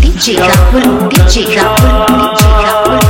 DJ Rahul, DJ Rahul, DJ Rahul,